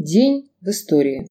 День в истории.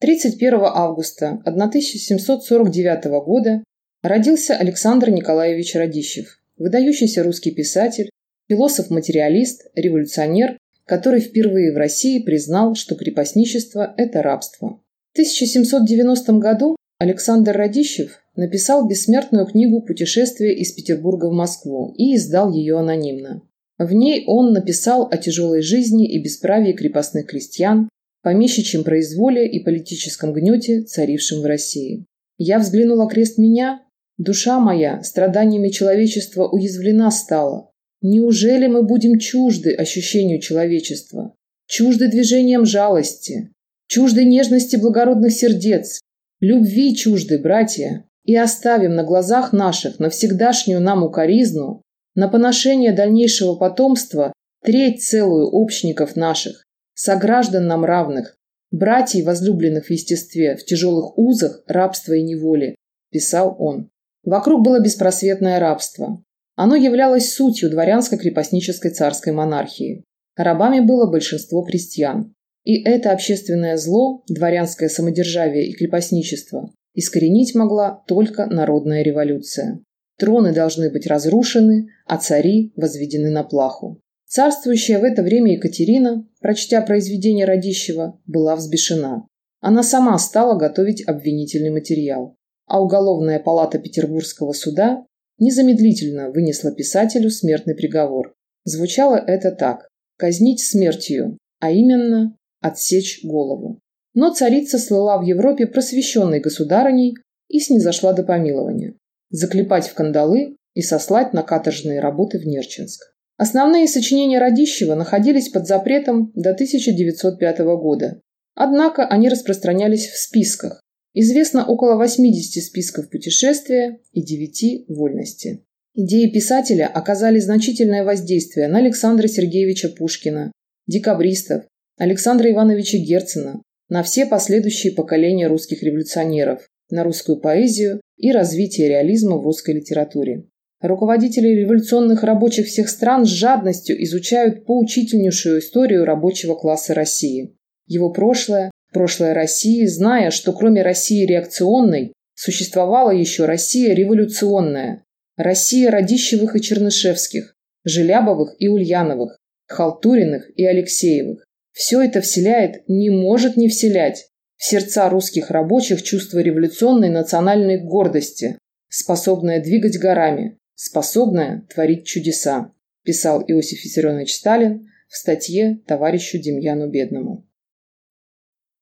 31 августа 1749 года родился Александр Николаевич Радищев, выдающийся русский писатель, философ-материалист, революционер, который впервые в России признал, что крепостничество – это рабство. В 1790 году Александр Радищев написал бессмертную книгу «Путешествие из Петербурга в Москву» и издал ее анонимно. В ней он написал о тяжелой жизни и бесправии крепостных крестьян, помещичьем произволе и политическом гнете, царившем в России. Я взглянула крест меня, душа моя страданиями человечества уязвлена стала. Неужели мы будем чужды ощущению человечества, чужды движениям жалости, чужды нежности благородных сердец, любви чужды, братья, и оставим на глазах наших навсегдашнюю нам укоризну, на поношение дальнейшего потомства треть целую общников наших, сограждан нам равных, братьев, возлюбленных в естестве, в тяжелых узах рабства и неволи, писал он. Вокруг было беспросветное рабство. Оно являлось сутью дворянско-крепостнической царской монархии. Рабами было большинство крестьян. И это общественное зло, дворянское самодержавие и крепостничество, искоренить могла только народная революция. Троны должны быть разрушены, а цари возведены на плаху. Царствующая в это время Екатерина, прочтя произведение Радищева, была взбешена. Она сама стала готовить обвинительный материал, а уголовная палата Петербургского суда незамедлительно вынесла писателю смертный приговор. Звучало это так – казнить смертью, а именно отсечь голову. Но царица слыла в Европе просвещенной государыней и снизошла до помилования заклепать в кандалы и сослать на каторжные работы в Нерчинск. Основные сочинения Радищева находились под запретом до 1905 года. Однако они распространялись в списках. Известно около 80 списков путешествия и 9 вольности. Идеи писателя оказали значительное воздействие на Александра Сергеевича Пушкина, декабристов, Александра Ивановича Герцена, на все последующие поколения русских революционеров, на русскую поэзию и развитие реализма в русской литературе. Руководители революционных рабочих всех стран с жадностью изучают поучительнейшую историю рабочего класса России. Его прошлое, прошлое России, зная, что кроме России реакционной, существовала еще Россия революционная, Россия Радищевых и Чернышевских, Желябовых и Ульяновых, Халтуриных и Алексеевых. Все это вселяет, не может не вселять, в сердца русских рабочих чувство революционной национальной гордости, способное двигать горами, способное творить чудеса, писал Иосиф Виссарионович Сталин в статье товарищу Демьяну Бедному.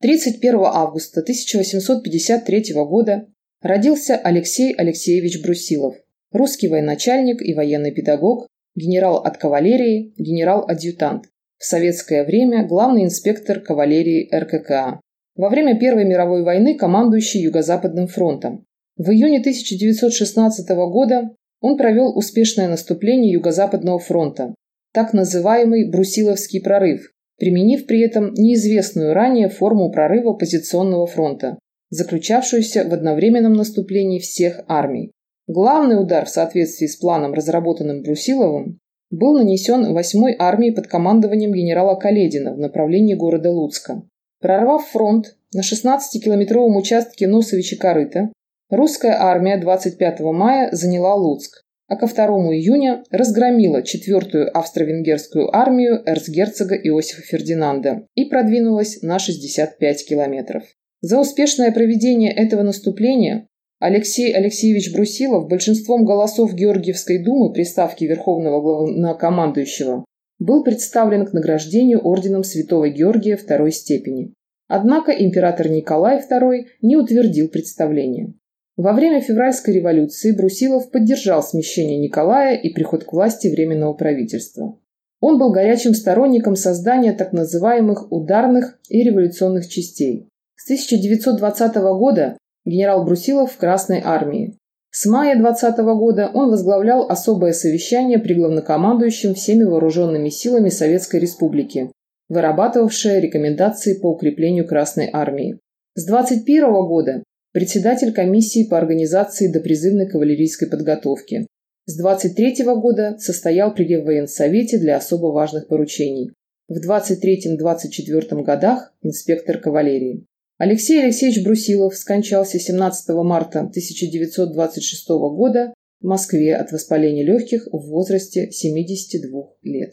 31 августа 1853 года родился Алексей Алексеевич Брусилов, русский военачальник и военный педагог, генерал от кавалерии, генерал-адъютант, в советское время главный инспектор кавалерии РККА. Во время Первой мировой войны командующий Юго-Западным фронтом. В июне 1916 года он провел успешное наступление Юго-Западного фронта, так называемый Брусиловский прорыв, применив при этом неизвестную ранее форму прорыва позиционного фронта, заключавшуюся в одновременном наступлении всех армий. Главный удар в соответствии с планом, разработанным Брусиловым, был нанесен 8-й армией под командованием генерала Каледина в направлении города Луцка. Прорвав фронт на 16-километровом участке Носовичи-Корыта, русская армия 25 мая заняла Луцк, а ко 2 июня разгромила 4-ю австро-венгерскую армию эрцгерцога Иосифа Фердинанда и продвинулась на 65 километров. За успешное проведение этого наступления Алексей Алексеевич Брусилов большинством голосов Георгиевской думы при ставке Верховного главнокомандующего был представлен к награждению орденом Святого Георгия второй степени. Однако император Николай II не утвердил представление. Во время февральской революции Брусилов поддержал смещение Николая и приход к власти Временного правительства. Он был горячим сторонником создания так называемых ударных и революционных частей. С 1920 года генерал Брусилов в Красной армии, с мая 2020 года он возглавлял особое совещание при главнокомандующем всеми вооруженными силами Советской Республики, вырабатывавшее рекомендации по укреплению Красной Армии. С 2021 года председатель комиссии по организации допризывной кавалерийской подготовки. С 23 года состоял при Военсовете для особо важных поручений. в 23-24 годах инспектор кавалерии. Алексей Алексеевич Брусилов скончался 17 марта 1926 года в Москве от воспаления легких в возрасте 72 лет.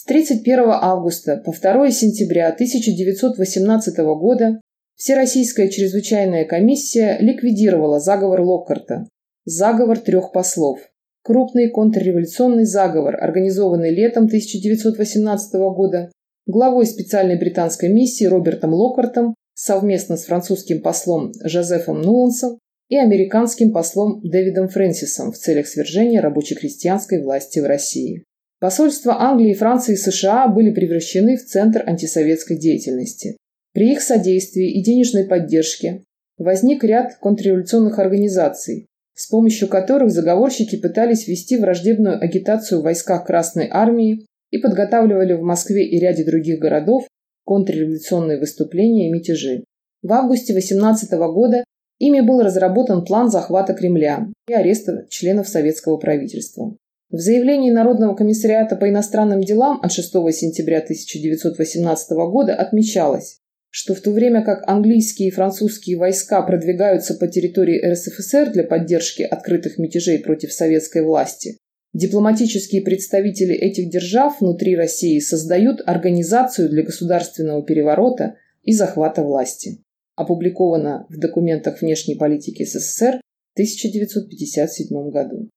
С 31 августа по 2 сентября 1918 года Всероссийская чрезвычайная комиссия ликвидировала заговор Локкарта, заговор трех послов, крупный контрреволюционный заговор, организованный летом 1918 года главой специальной британской миссии Робертом Локкартом совместно с французским послом Жозефом Нулансом и американским послом Дэвидом Фрэнсисом в целях свержения рабоче-крестьянской власти в России. Посольства Англии, Франции и США были превращены в центр антисоветской деятельности. При их содействии и денежной поддержке возник ряд контрреволюционных организаций, с помощью которых заговорщики пытались вести враждебную агитацию в войсках Красной Армии и подготавливали в Москве и ряде других городов контрреволюционные выступления и мятежи. В августе 18 года ими был разработан план захвата Кремля и ареста членов советского правительства. В заявлении Народного комиссариата по иностранным делам от 6 сентября 1918 года отмечалось, что в то время как английские и французские войска продвигаются по территории РСФСР для поддержки открытых мятежей против советской власти, дипломатические представители этих держав внутри России создают организацию для государственного переворота и захвата власти. Опубликовано в документах внешней политики СССР в 1957 году.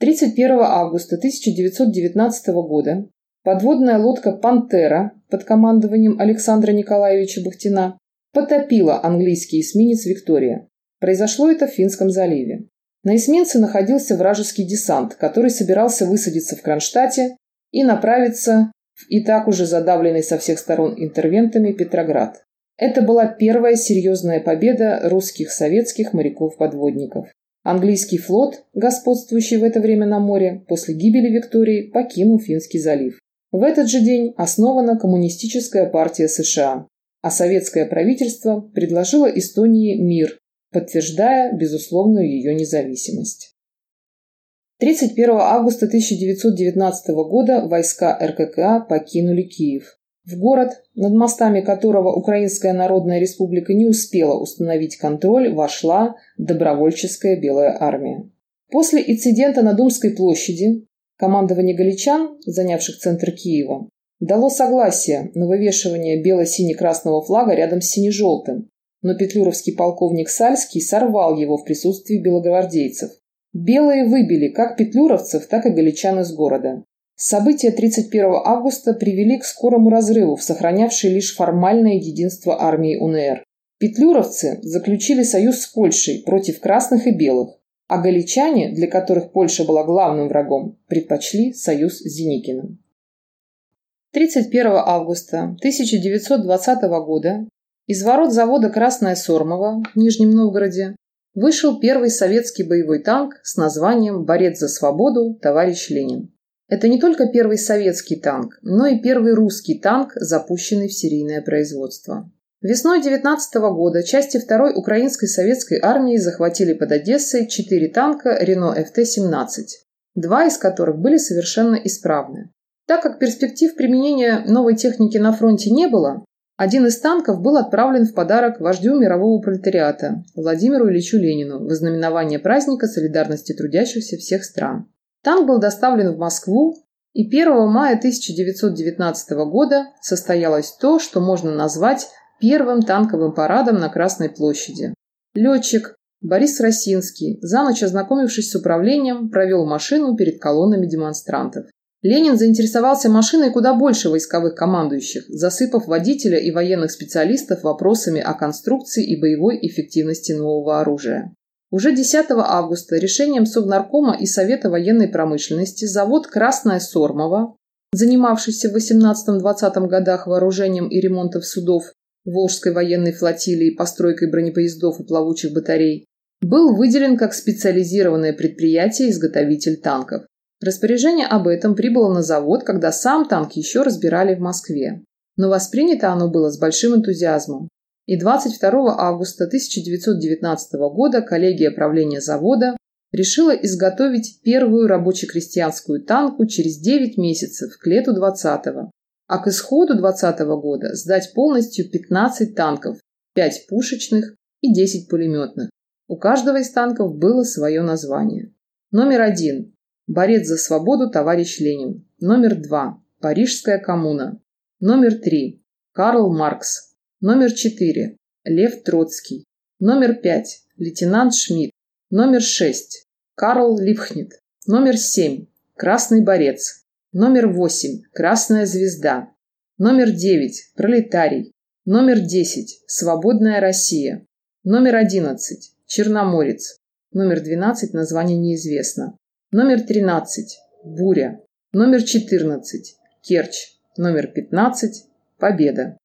31 августа 1919 года подводная лодка «Пантера» под командованием Александра Николаевича Бухтина потопила английский эсминец «Виктория». Произошло это в Финском заливе. На эсминце находился вражеский десант, который собирался высадиться в Кронштадте и направиться в и так уже задавленный со всех сторон интервентами Петроград. Это была первая серьезная победа русских советских моряков-подводников. Английский флот, господствующий в это время на море, после гибели Виктории покинул Финский залив. В этот же день основана Коммунистическая партия США, а советское правительство предложило Эстонии мир, подтверждая безусловную ее независимость. 31 августа 1919 года войска РККА покинули Киев. В город, над мостами которого Украинская Народная Республика не успела установить контроль, вошла добровольческая Белая армия. После инцидента на Думской площади командование галичан, занявших центр Киева, дало согласие на вывешивание бело-сине-красного флага рядом с сине-желтым, но петлюровский полковник Сальский сорвал его в присутствии белогвардейцев. Белые выбили как петлюровцев, так и галичан из города. События 31 августа привели к скорому разрыву в сохранявшей лишь формальное единство армии УНР. Петлюровцы заключили союз с Польшей против красных и белых, а галичане, для которых Польша была главным врагом, предпочли союз с Зеникиным. 31 августа 1920 года из ворот завода «Красная Сормова» в Нижнем Новгороде вышел первый советский боевой танк с названием «Борец за свободу. Товарищ Ленин». Это не только первый советский танк, но и первый русский танк, запущенный в серийное производство. Весной 19 года части 2-й Украинской советской армии захватили под Одессой четыре танка Рено ФТ-17, два из которых были совершенно исправны. Так как перспектив применения новой техники на фронте не было, один из танков был отправлен в подарок вождю мирового пролетариата Владимиру Ильичу Ленину в знаменование праздника солидарности трудящихся всех стран. Танк был доставлен в Москву, и 1 мая 1919 года состоялось то, что можно назвать первым танковым парадом на Красной площади. Летчик Борис Росинский, за ночь ознакомившись с управлением, провел машину перед колоннами демонстрантов. Ленин заинтересовался машиной куда больше войсковых командующих, засыпав водителя и военных специалистов вопросами о конструкции и боевой эффективности нового оружия. Уже 10 августа решением Совнаркома и Совета военной промышленности завод «Красная Сормова», занимавшийся в 18-20 годах вооружением и ремонтом судов Волжской военной флотилии, постройкой бронепоездов и плавучих батарей, был выделен как специализированное предприятие-изготовитель танков. Распоряжение об этом прибыло на завод, когда сам танк еще разбирали в Москве. Но воспринято оно было с большим энтузиазмом и 22 августа 1919 года коллегия правления завода решила изготовить первую рабоче-крестьянскую танку через 9 месяцев, к лету 20-го, а к исходу 20 -го года сдать полностью 15 танков, 5 пушечных и 10 пулеметных. У каждого из танков было свое название. Номер один – борец за свободу товарищ Ленин. Номер два – Парижская коммуна. Номер три – Карл Маркс. Номер четыре – Лев Троцкий. Номер пять – лейтенант Шмидт. Номер шесть – Карл Липхнет. Номер семь – Красный борец. Номер восемь – Красная звезда. Номер девять – Пролетарий. Номер десять – Свободная Россия. Номер одиннадцать – Черноморец. Номер двенадцать – название неизвестно. Номер тринадцать – Буря. Номер четырнадцать – Керчь. Номер пятнадцать – Победа.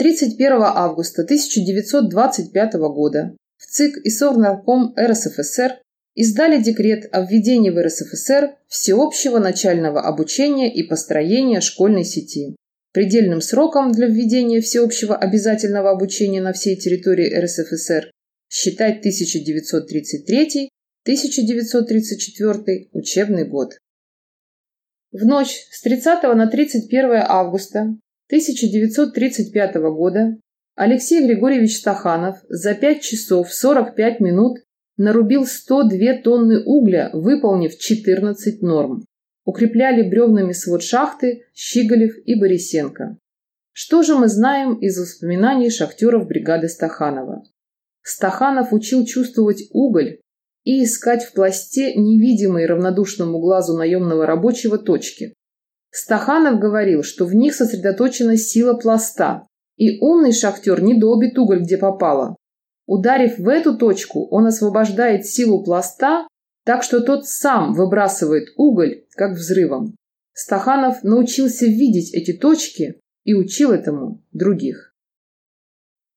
31 августа 1925 года в ЦИК и Совнарком РСФСР издали декрет о введении в РСФСР всеобщего начального обучения и построения школьной сети. Предельным сроком для введения всеобщего обязательного обучения на всей территории РСФСР считать 1933-1934 учебный год. В ночь с 30 на 31 августа 1935 года Алексей Григорьевич Стаханов за 5 часов 45 минут нарубил 102 тонны угля, выполнив 14 норм. Укрепляли бревнами свод шахты Щиголев и Борисенко. Что же мы знаем из воспоминаний шахтеров бригады Стаханова? Стаханов учил чувствовать уголь и искать в пласте невидимые равнодушному глазу наемного рабочего точки. Стаханов говорил, что в них сосредоточена сила пласта, и умный шахтер не долбит уголь, где попало. Ударив в эту точку, он освобождает силу пласта, так что тот сам выбрасывает уголь, как взрывом. Стаханов научился видеть эти точки и учил этому других.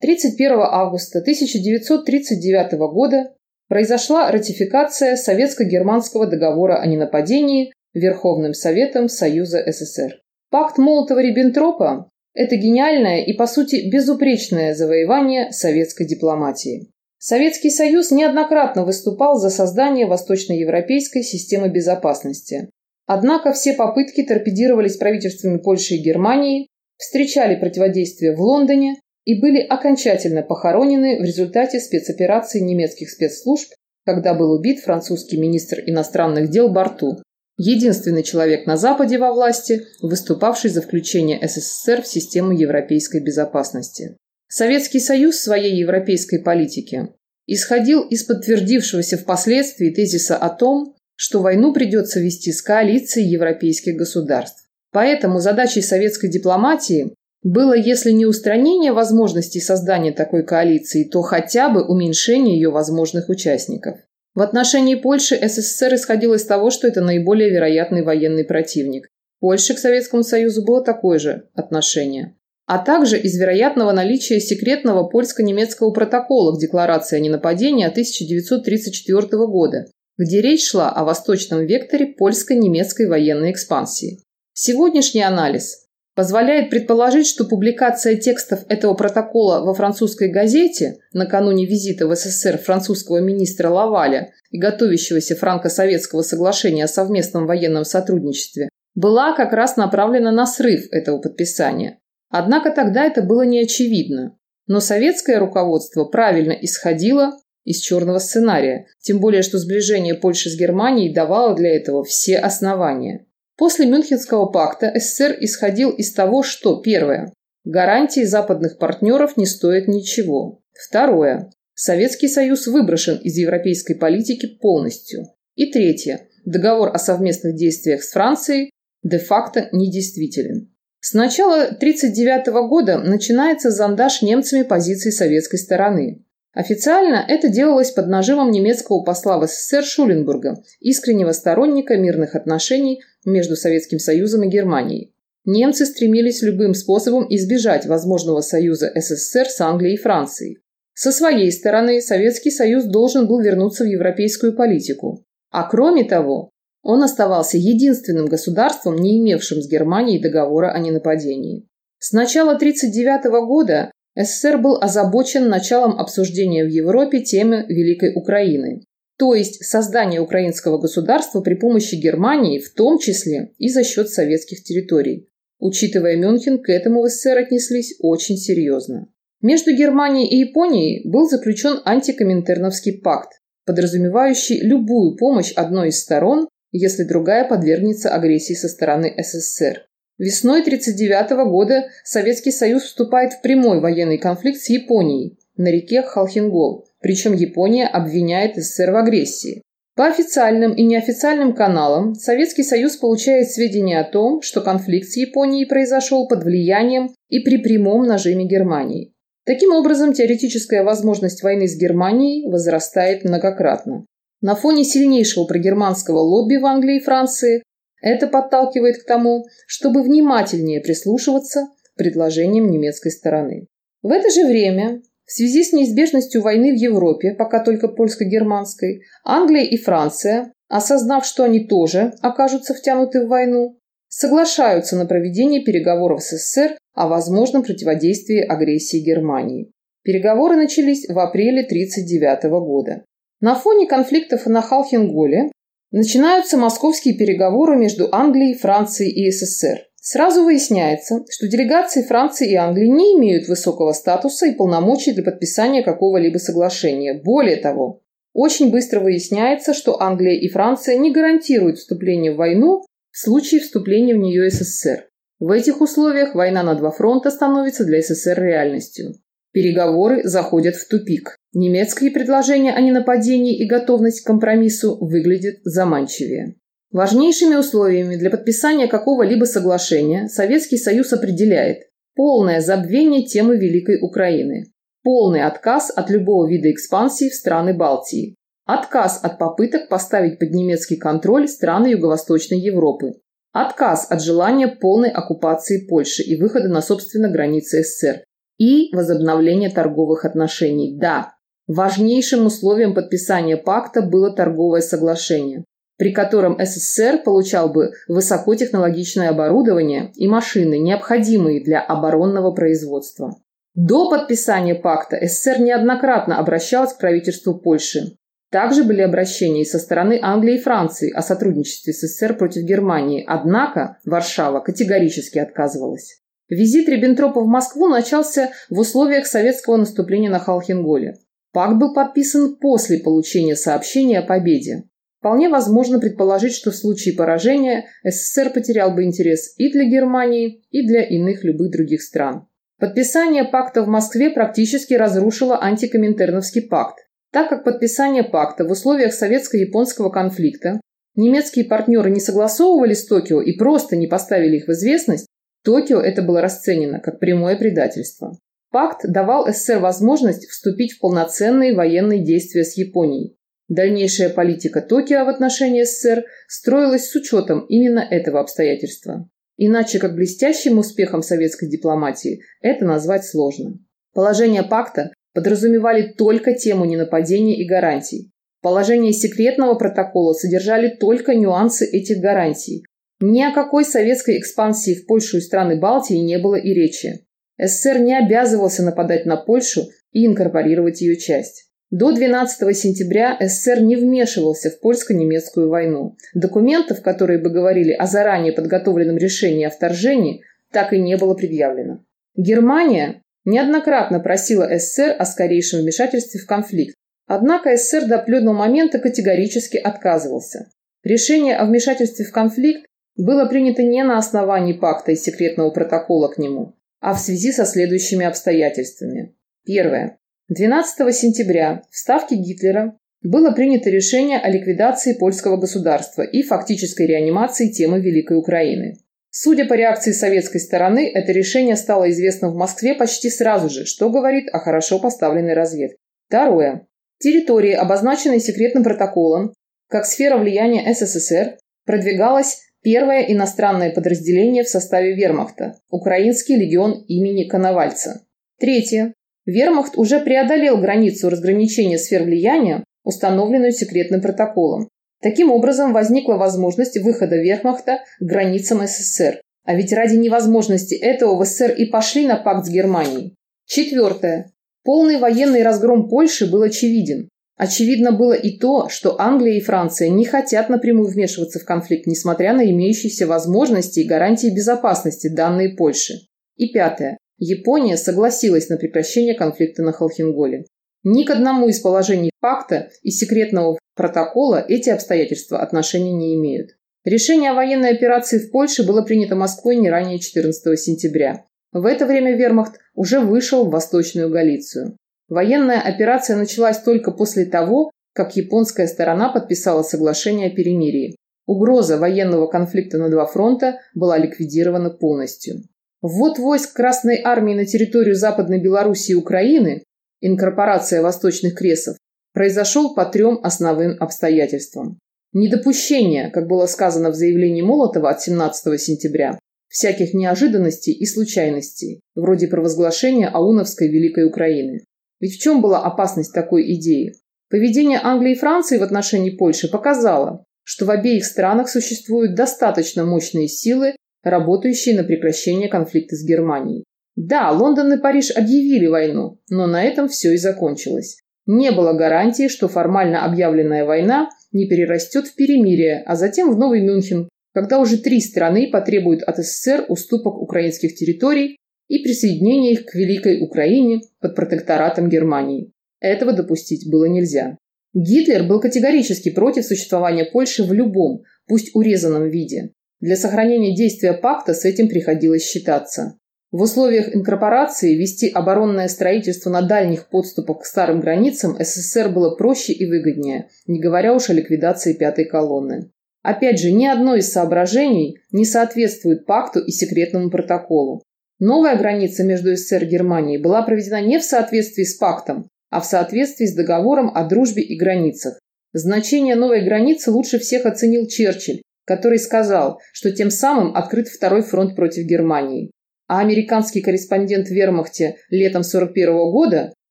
31 августа 1939 года произошла ратификация Советско-германского договора о ненападении Верховным Советом Союза СССР. Пакт Молотова-Риббентропа – это гениальное и, по сути, безупречное завоевание советской дипломатии. Советский Союз неоднократно выступал за создание восточноевропейской системы безопасности. Однако все попытки торпедировались правительствами Польши и Германии, встречали противодействие в Лондоне и были окончательно похоронены в результате спецоперации немецких спецслужб, когда был убит французский министр иностранных дел Барту, единственный человек на Западе во власти, выступавший за включение СССР в систему европейской безопасности. Советский Союз в своей европейской политике исходил из подтвердившегося впоследствии тезиса о том, что войну придется вести с коалицией европейских государств. Поэтому задачей советской дипломатии было, если не устранение возможностей создания такой коалиции, то хотя бы уменьшение ее возможных участников. В отношении Польши СССР исходил из того, что это наиболее вероятный военный противник. Польше к Советскому Союзу было такое же отношение. А также из вероятного наличия секретного польско-немецкого протокола к декларации о ненападении 1934 года, где речь шла о восточном векторе польско-немецкой военной экспансии. Сегодняшний анализ позволяет предположить, что публикация текстов этого протокола во французской газете накануне визита в СССР французского министра Лаваля и готовящегося франко-советского соглашения о совместном военном сотрудничестве была как раз направлена на срыв этого подписания. Однако тогда это было не очевидно. Но советское руководство правильно исходило из черного сценария, тем более что сближение Польши с Германией давало для этого все основания. После Мюнхенского пакта СССР исходил из того, что первое – гарантии западных партнеров не стоят ничего. Второе – Советский Союз выброшен из европейской политики полностью. И третье – договор о совместных действиях с Францией де-факто недействителен. С начала 1939 года начинается зондаж немцами позиций советской стороны. Официально это делалось под нажимом немецкого посла в СССР Шуленбурга, искреннего сторонника мирных отношений между Советским Союзом и Германией. Немцы стремились любым способом избежать возможного союза СССР с Англией и Францией. Со своей стороны Советский Союз должен был вернуться в европейскую политику. А кроме того, он оставался единственным государством, не имевшим с Германией договора о ненападении. С начала 1939 года СССР был озабочен началом обсуждения в Европе темы Великой Украины. то есть создание украинского государства при помощи Германии, в том числе и за счет советских территорий. Учитывая Мюнхен, к этому в СССР отнеслись очень серьезно. Между Германией и Японией был заключен антикоминтерновский пакт, подразумевающий любую помощь одной из сторон, если другая подвергнется агрессии со стороны СССР. Весной 1939 года Советский Союз вступает в прямой военный конфликт с Японией на реке Халхингол, причем Япония обвиняет СССР в агрессии. По официальным и неофициальным каналам Советский Союз получает сведения о том, что конфликт с Японией произошел под влиянием и при прямом нажиме Германии. Таким образом, теоретическая возможность войны с Германией возрастает многократно. На фоне сильнейшего прогерманского лобби в Англии и Франции это подталкивает к тому, чтобы внимательнее прислушиваться к предложениям немецкой стороны. В это же время в связи с неизбежностью войны в Европе, пока только польско-германской, Англия и Франция, осознав, что они тоже окажутся втянуты в войну, соглашаются на проведение переговоров с СССР о возможном противодействии агрессии Германии. Переговоры начались в апреле 1939 года. На фоне конфликтов на Халхинголе начинаются московские переговоры между Англией, Францией и СССР. Сразу выясняется, что делегации Франции и Англии не имеют высокого статуса и полномочий для подписания какого-либо соглашения. Более того, очень быстро выясняется, что Англия и Франция не гарантируют вступление в войну в случае вступления в нее СССР. В этих условиях война на два фронта становится для СССР реальностью. Переговоры заходят в тупик. Немецкие предложения о ненападении и готовность к компромиссу выглядят заманчивее. Важнейшими условиями для подписания какого-либо соглашения Советский Союз определяет полное забвение темы Великой Украины, полный отказ от любого вида экспансии в страны Балтии, отказ от попыток поставить под немецкий контроль страны Юго-Восточной Европы, отказ от желания полной оккупации Польши и выхода на собственно границы СССР и возобновление торговых отношений. Да, важнейшим условием подписания пакта было торговое соглашение при котором СССР получал бы высокотехнологичное оборудование и машины, необходимые для оборонного производства. До подписания пакта СССР неоднократно обращалась к правительству Польши. Также были обращения и со стороны Англии и Франции о сотрудничестве с СССР против Германии, однако Варшава категорически отказывалась. Визит Риббентропа в Москву начался в условиях советского наступления на Халхинголе. Пакт был подписан после получения сообщения о победе. Вполне возможно предположить, что в случае поражения СССР потерял бы интерес и для Германии, и для иных любых других стран. Подписание пакта в Москве практически разрушило антикоминтерновский пакт, так как подписание пакта в условиях советско-японского конфликта немецкие партнеры не согласовывали с Токио и просто не поставили их в известность, Токио это было расценено как прямое предательство. Пакт давал СССР возможность вступить в полноценные военные действия с Японией. Дальнейшая политика Токио в отношении СССР строилась с учетом именно этого обстоятельства. Иначе как блестящим успехом советской дипломатии это назвать сложно. Положения пакта подразумевали только тему ненападения и гарантий. Положения секретного протокола содержали только нюансы этих гарантий. Ни о какой советской экспансии в Польшу и страны Балтии не было и речи. СССР не обязывался нападать на Польшу и инкорпорировать ее часть. До 12 сентября СССР не вмешивался в польско-немецкую войну. Документов, которые бы говорили о заранее подготовленном решении о вторжении, так и не было предъявлено. Германия неоднократно просила СССР о скорейшем вмешательстве в конфликт, однако СССР до определенного момента категорически отказывался. Решение о вмешательстве в конфликт было принято не на основании пакта и секретного протокола к нему, а в связи со следующими обстоятельствами. Первое. 12 сентября в Ставке Гитлера было принято решение о ликвидации польского государства и фактической реанимации темы Великой Украины. Судя по реакции советской стороны, это решение стало известно в Москве почти сразу же, что говорит о хорошо поставленной разведке. Второе. Территории, обозначенной секретным протоколом, как сфера влияния СССР, продвигалось первое иностранное подразделение в составе вермахта – Украинский легион имени Коновальца. Третье. Вермахт уже преодолел границу разграничения сфер влияния, установленную секретным протоколом. Таким образом, возникла возможность выхода Вермахта к границам СССР. А ведь ради невозможности этого в СССР и пошли на пакт с Германией. Четвертое. Полный военный разгром Польши был очевиден. Очевидно было и то, что Англия и Франция не хотят напрямую вмешиваться в конфликт, несмотря на имеющиеся возможности и гарантии безопасности, данные Польше. И пятое. Япония согласилась на прекращение конфликта на Холхенголе. Ни к одному из положений пакта и секретного протокола эти обстоятельства отношения не имеют. Решение о военной операции в Польше было принято Москвой не ранее 14 сентября. В это время вермахт уже вышел в Восточную Галицию. Военная операция началась только после того, как японская сторона подписала соглашение о перемирии. Угроза военного конфликта на два фронта была ликвидирована полностью. Ввод войск Красной Армии на территорию Западной Белоруссии и Украины, инкорпорация восточных кресов, произошел по трем основным обстоятельствам. Недопущение, как было сказано в заявлении Молотова от 17 сентября, всяких неожиданностей и случайностей, вроде провозглашения Ауновской Великой Украины. Ведь в чем была опасность такой идеи? Поведение Англии и Франции в отношении Польши показало, что в обеих странах существуют достаточно мощные силы, работающие на прекращение конфликта с Германией. Да, Лондон и Париж объявили войну, но на этом все и закончилось. Не было гарантии, что формально объявленная война не перерастет в перемирие, а затем в Новый Мюнхен, когда уже три страны потребуют от СССР уступок украинских территорий и присоединения их к Великой Украине под протекторатом Германии. Этого допустить было нельзя. Гитлер был категорически против существования Польши в любом, пусть урезанном виде. Для сохранения действия пакта с этим приходилось считаться. В условиях инкорпорации вести оборонное строительство на дальних подступах к старым границам СССР было проще и выгоднее, не говоря уж о ликвидации пятой колонны. Опять же, ни одно из соображений не соответствует пакту и секретному протоколу. Новая граница между СССР и Германией была проведена не в соответствии с пактом, а в соответствии с договором о дружбе и границах. Значение новой границы лучше всех оценил Черчилль, который сказал, что тем самым открыт второй фронт против Германии. А американский корреспондент Вермахте летом 41 года,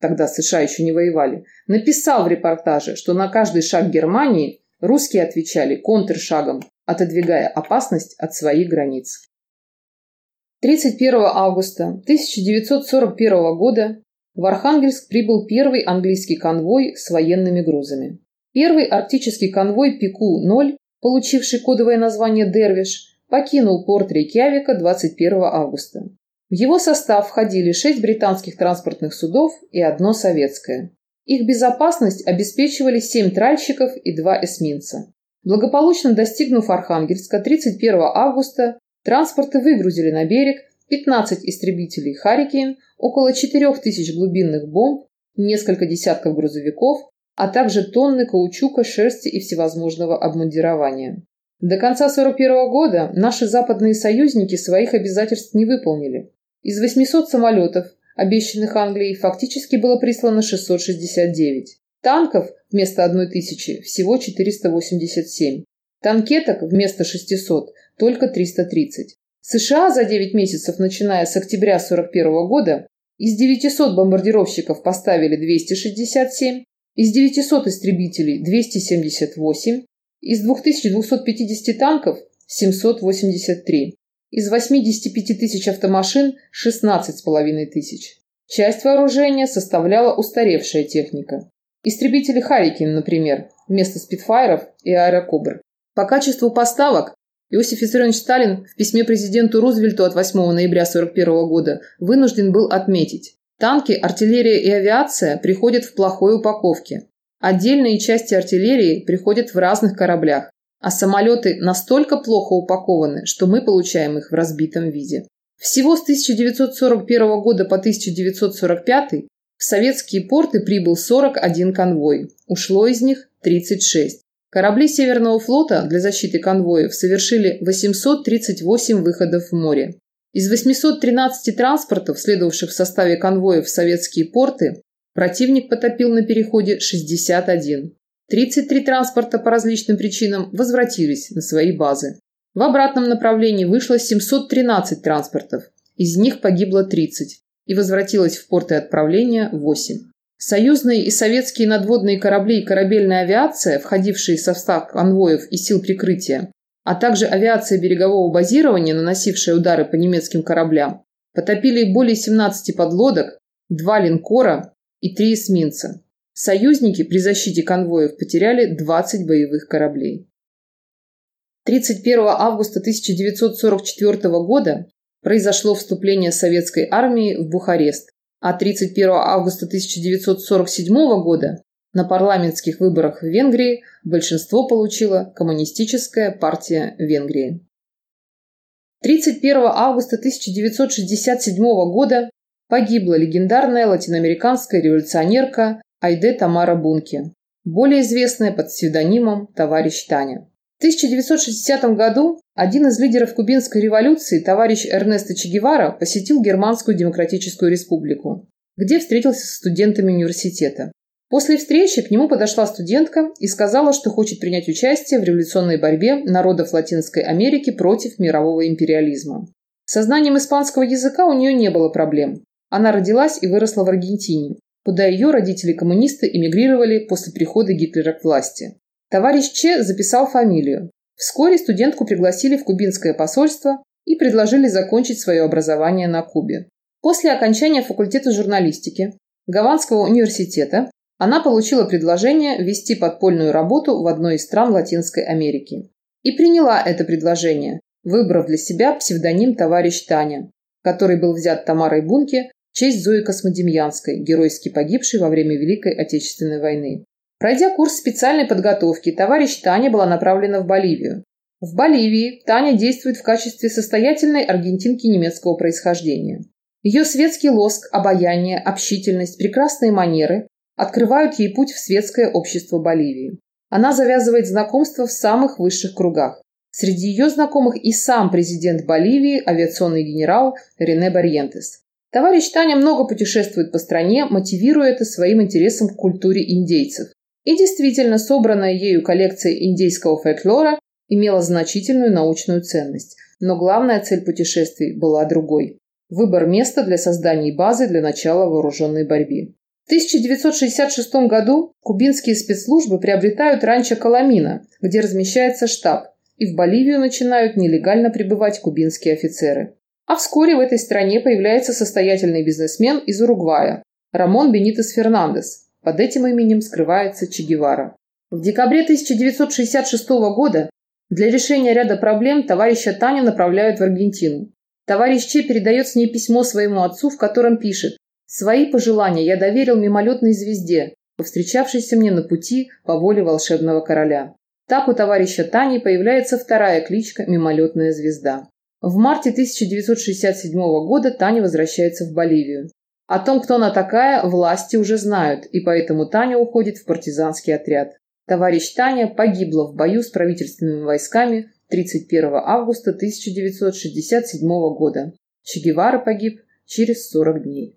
тогда США еще не воевали, написал в репортаже, что на каждый шаг Германии русские отвечали контршагом, отодвигая опасность от своих границ. 31 августа 1941 года в Архангельск прибыл первый английский конвой с военными грузами. Первый арктический конвой Пику-0, получивший кодовое название «Дервиш», покинул порт Рейкьявика 21 августа. В его состав входили шесть британских транспортных судов и одно советское. Их безопасность обеспечивали семь тральщиков и два эсминца. Благополучно достигнув Архангельска 31 августа, Транспорты выгрузили на берег 15 истребителей «Харрикен», около 4000 глубинных бомб, несколько десятков грузовиков, а также тонны каучука, шерсти и всевозможного обмундирования. До конца 1941 года наши западные союзники своих обязательств не выполнили. Из 800 самолетов, обещанных Англией, фактически было прислано 669. Танков вместо 1000 всего 487. Танкеток вместо 600 только 330. США за 9 месяцев, начиная с октября 1941 года, из 900 бомбардировщиков поставили 267, из 900 истребителей 278, из 2250 танков 783, из 85 тысяч автомашин 16,5 тысяч. Часть вооружения составляла устаревшая техника. Истребители «Харрикен», например, вместо «Спитфайров» и «Аэрокобр». По качеству поставок Иосиф Виссарионович Сталин в письме президенту Рузвельту от 8 ноября 1941 года вынужден был отметить, танки, артиллерия и авиация приходят в плохой упаковке. Отдельные части артиллерии приходят в разных кораблях, а самолеты настолько плохо упакованы, что мы получаем их в разбитом виде. Всего с 1941 года по 1945 в советские порты прибыл 41 конвой, ушло из них 36. Корабли Северного флота для защиты конвоев совершили 838 выходов в море. Из 813 транспортов, следовавших в составе конвоев в советские порты, противник потопил на переходе 61. 33 транспорта по различным причинам возвратились на свои базы. В обратном направлении вышло 713 транспортов, из них погибло 30 и возвратилось в порты отправления 8. Союзные и советские надводные корабли и корабельная авиация, входившие в состав конвоев и сил прикрытия, а также авиация берегового базирования, наносившая удары по немецким кораблям, потопили более 17 подлодок, два линкора и три эсминца. Союзники при защите конвоев потеряли 20 боевых кораблей. 31 августа 1944 года произошло вступление советской армии в Бухарест, а 31 августа 1947 года на парламентских выборах в Венгрии большинство получила Коммунистическая партия Венгрии. 31 августа 1967 года погибла легендарная латиноамериканская революционерка Айде Тамара Бунке, более известная под псевдонимом «Товарищ Таня». В 1960 году один из лидеров кубинской революции, товарищ Эрнесто Че Гевара, посетил Германскую Демократическую Республику, где встретился с студентами университета. После встречи к нему подошла студентка и сказала, что хочет принять участие в революционной борьбе народов Латинской Америки против мирового империализма. С знанием испанского языка у нее не было проблем. Она родилась и выросла в Аргентине, куда ее родители-коммунисты эмигрировали после прихода Гитлера к власти. Товарищ Че записал фамилию. Вскоре студентку пригласили в кубинское посольство и предложили закончить свое образование на Кубе. После окончания факультета журналистики Гаванского университета она получила предложение вести подпольную работу в одной из стран Латинской Америки. И приняла это предложение, выбрав для себя псевдоним «Товарищ Таня», который был взят Тамарой Бунке в честь Зои Космодемьянской, геройски погибшей во время Великой Отечественной войны. Пройдя курс специальной подготовки, товарищ Таня была направлена в Боливию. В Боливии Таня действует в качестве состоятельной аргентинки немецкого происхождения. Ее светский лоск, обаяние, общительность, прекрасные манеры открывают ей путь в светское общество Боливии. Она завязывает знакомства в самых высших кругах. Среди ее знакомых и сам президент Боливии, авиационный генерал Рене Барьентес. Товарищ Таня много путешествует по стране, мотивируя это своим интересом к культуре индейцев. И действительно, собранная ею коллекция индейского фольклора имела значительную научную ценность. Но главная цель путешествий была другой – выбор места для создания базы для начала вооруженной борьбы. В 1966 году кубинские спецслужбы приобретают ранчо Коломина, где размещается штаб, и в Боливию начинают нелегально прибывать кубинские офицеры. А вскоре в этой стране появляется состоятельный бизнесмен из Уругвая – Рамон Бенитес Фернандес, под этим именем скрывается Че Гевара. В декабре 1966 года для решения ряда проблем товарища Таня направляют в Аргентину. Товарищ Че передает с ней письмо своему отцу, в котором пишет «Свои пожелания я доверил мимолетной звезде, повстречавшейся мне на пути по воле волшебного короля». Так у товарища Тани появляется вторая кличка «Мимолетная звезда». В марте 1967 года Таня возвращается в Боливию. О том, кто она такая, власти уже знают, и поэтому Таня уходит в партизанский отряд. Товарищ Таня погибла в бою с правительственными войсками 31 августа 1967 года. Че Гевара погиб через 40 дней.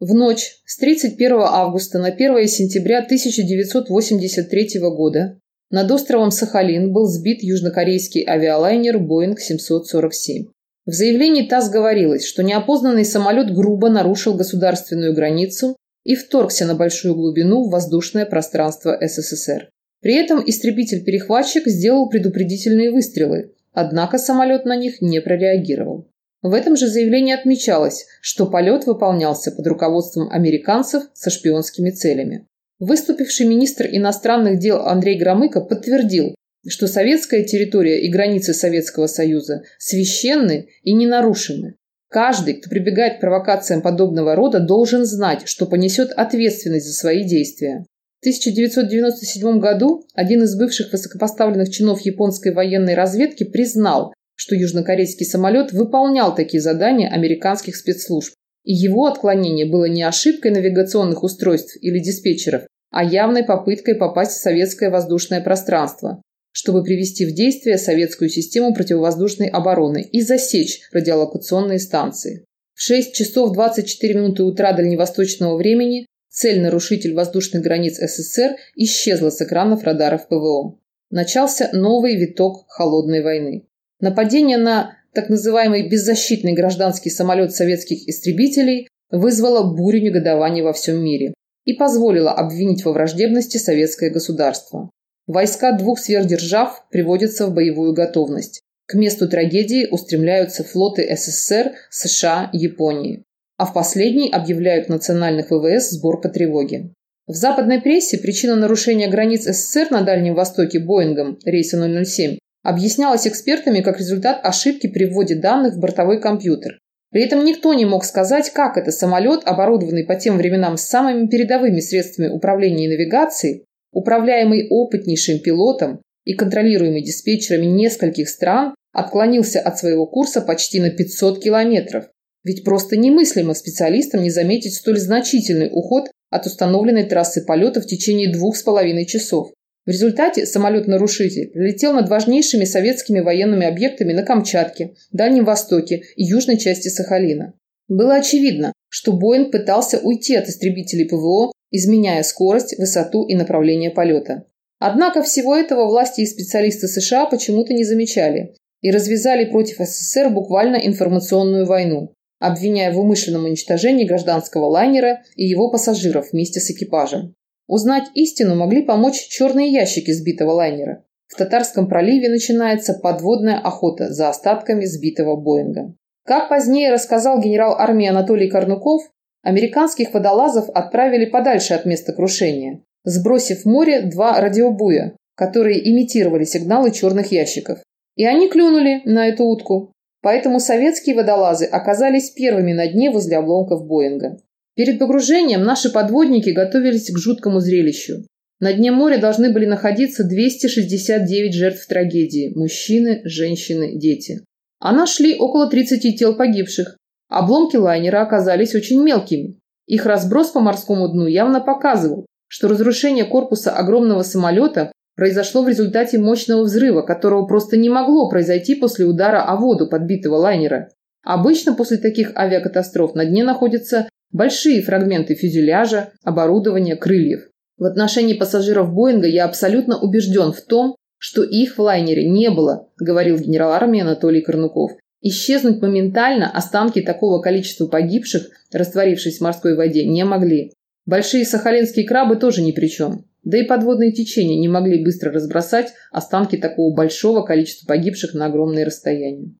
В ночь с 31 августа на 1 сентября 1983 года над островом Сахалин был сбит южнокорейский авиалайнер Boeing 747. В заявлении ТАСС говорилось, что неопознанный самолет грубо нарушил государственную границу и вторгся на большую глубину в воздушное пространство СССР. При этом истребитель-перехватчик сделал предупредительные выстрелы, однако самолет на них не прореагировал. В этом же заявлении отмечалось, что полет выполнялся под руководством американцев со шпионскими целями. Выступивший министр иностранных дел Андрей Громыко подтвердил, что советская территория и границы Советского Союза священны и ненарушимы. Каждый, кто прибегает к провокациям подобного рода, должен знать, что понесет ответственность за свои действия. В 1997 году один из бывших высокопоставленных чинов японской военной разведки признал, что южнокорейский самолет выполнял такие задания американских спецслужб, и его отклонение было не ошибкой навигационных устройств или диспетчеров, а явной попыткой попасть в советское воздушное пространство чтобы привести в действие советскую систему противовоздушной обороны и засечь радиолокационные станции. В 6 часов 24 минуты утра дальневосточного времени цель-нарушитель воздушных границ СССР исчезла с экранов радаров ПВО. Начался новый виток холодной войны. Нападение на так называемый беззащитный гражданский самолет советских истребителей вызвало бурю негодования во всем мире и позволило обвинить во враждебности советское государство. Войска двух сверхдержав приводятся в боевую готовность. К месту трагедии устремляются флоты СССР, США, Японии. А в последней объявляют национальных ВВС сбор по тревоге. В западной прессе причина нарушения границ СССР на Дальнем Востоке Боингом рейса 007 объяснялась экспертами как результат ошибки при вводе данных в бортовой компьютер. При этом никто не мог сказать, как это самолет, оборудованный по тем временам самыми передовыми средствами управления и навигации, управляемый опытнейшим пилотом и контролируемый диспетчерами нескольких стран, отклонился от своего курса почти на 500 километров. Ведь просто немыслимо специалистам не заметить столь значительный уход от установленной трассы полета в течение двух с половиной часов. В результате самолет-нарушитель прилетел над важнейшими советскими военными объектами на Камчатке, Дальнем Востоке и южной части Сахалина. Было очевидно, что Боинг пытался уйти от истребителей ПВО, изменяя скорость, высоту и направление полета. Однако всего этого власти и специалисты США почему-то не замечали и развязали против СССР буквально информационную войну, обвиняя в умышленном уничтожении гражданского лайнера и его пассажиров вместе с экипажем. Узнать истину могли помочь черные ящики сбитого лайнера. В Татарском проливе начинается подводная охота за остатками сбитого Боинга. Как позднее рассказал генерал армии Анатолий Корнуков, американских водолазов отправили подальше от места крушения, сбросив в море два радиобуя, которые имитировали сигналы черных ящиков. И они клюнули на эту утку. Поэтому советские водолазы оказались первыми на дне возле обломков Боинга. Перед погружением наши подводники готовились к жуткому зрелищу. На дне моря должны были находиться 269 жертв трагедии – мужчины, женщины, дети. А нашли около 30 тел погибших. Обломки лайнера оказались очень мелкими. Их разброс по морскому дну явно показывал, что разрушение корпуса огромного самолета произошло в результате мощного взрыва, которого просто не могло произойти после удара о воду подбитого лайнера. Обычно после таких авиакатастроф на дне находятся Большие фрагменты фюзеляжа, оборудования, крыльев. В отношении пассажиров Боинга я абсолютно убежден в том, что их в лайнере не было, говорил генерал армии Анатолий Корнуков. Исчезнуть моментально останки такого количества погибших, растворившись в морской воде, не могли. Большие сахалинские крабы тоже ни при чем. Да и подводные течения не могли быстро разбросать останки такого большого количества погибших на огромные расстояния.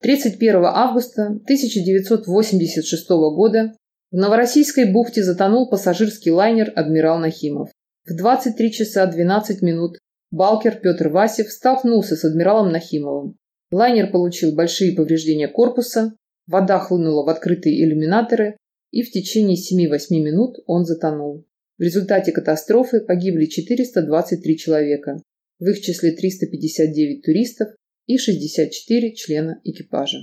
31 августа 1986 года в Новороссийской бухте затонул пассажирский лайнер «Адмирал Нахимов». В 23 часа 12 минут Балкер Петр Васев столкнулся с адмиралом Нахимовым. Лайнер получил большие повреждения корпуса, вода хлынула в открытые иллюминаторы, и в течение 7-8 минут он затонул. В результате катастрофы погибли 423 человека, в их числе 359 туристов и 64 члена экипажа.